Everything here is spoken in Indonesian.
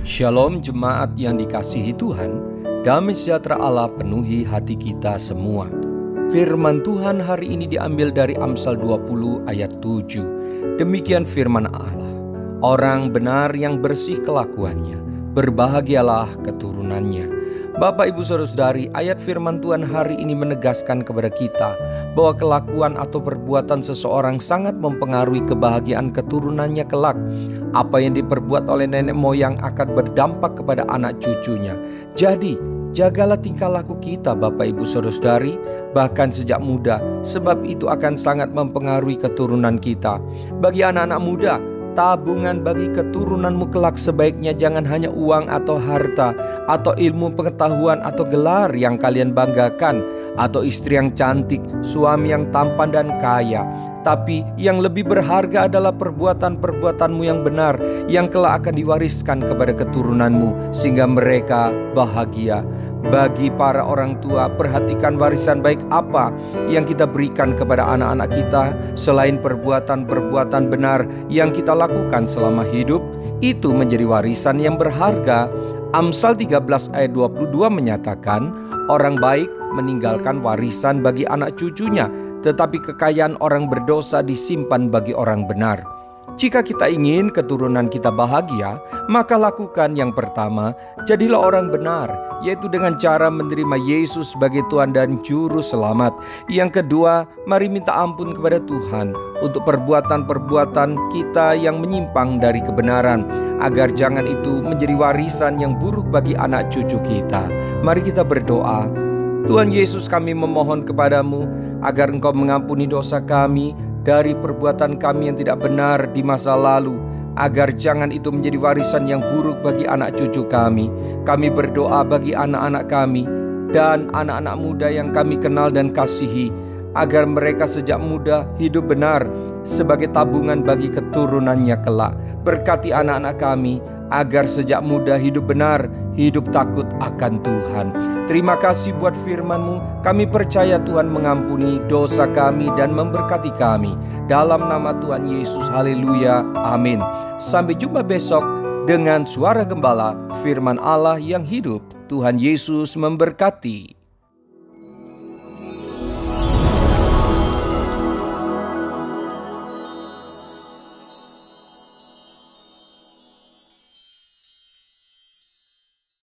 Shalom jemaat yang dikasihi Tuhan, damai sejahtera Allah penuhi hati kita semua. Firman Tuhan hari ini diambil dari Amsal 20 ayat 7. Demikian firman Allah. Orang benar yang bersih kelakuannya, berbahagialah keturunannya. Bapak Ibu Saudara-saudari, ayat firman Tuhan hari ini menegaskan kepada kita bahwa kelakuan atau perbuatan seseorang sangat mempengaruhi kebahagiaan keturunannya kelak. Apa yang diperbuat oleh nenek moyang akan berdampak kepada anak cucunya. Jadi, jagalah tingkah laku kita Bapak Ibu Saudara-saudari bahkan sejak muda sebab itu akan sangat mempengaruhi keturunan kita. Bagi anak-anak muda, tabungan bagi keturunanmu kelak sebaiknya jangan hanya uang atau harta atau ilmu pengetahuan atau gelar yang kalian banggakan atau istri yang cantik, suami yang tampan dan kaya. Tapi yang lebih berharga adalah perbuatan-perbuatanmu yang benar yang kelak akan diwariskan kepada keturunanmu sehingga mereka bahagia. Bagi para orang tua, perhatikan warisan baik apa yang kita berikan kepada anak-anak kita selain perbuatan-perbuatan benar yang kita lakukan selama hidup. Itu menjadi warisan yang berharga. Amsal 13 ayat 22 menyatakan, orang baik meninggalkan warisan bagi anak cucunya, tetapi kekayaan orang berdosa disimpan bagi orang benar. Jika kita ingin keturunan kita bahagia, maka lakukan yang pertama, jadilah orang benar, yaitu dengan cara menerima Yesus sebagai Tuhan dan Juru Selamat. Yang kedua, mari minta ampun kepada Tuhan untuk perbuatan-perbuatan kita yang menyimpang dari kebenaran, agar jangan itu menjadi warisan yang buruk bagi anak cucu kita. Mari kita berdoa. Tuhan Yesus kami memohon kepadamu agar engkau mengampuni dosa kami dari perbuatan kami yang tidak benar di masa lalu, agar jangan itu menjadi warisan yang buruk bagi anak cucu kami. Kami berdoa bagi anak-anak kami dan anak-anak muda yang kami kenal dan kasihi, agar mereka sejak muda hidup benar sebagai tabungan bagi keturunannya kelak. Berkati anak-anak kami agar sejak muda hidup benar, hidup takut akan Tuhan. Terima kasih buat firman-Mu. Kami percaya Tuhan mengampuni dosa kami dan memberkati kami. Dalam nama Tuhan Yesus, haleluya, amin. Sampai jumpa besok dengan suara gembala, firman Allah yang hidup. Tuhan Yesus memberkati.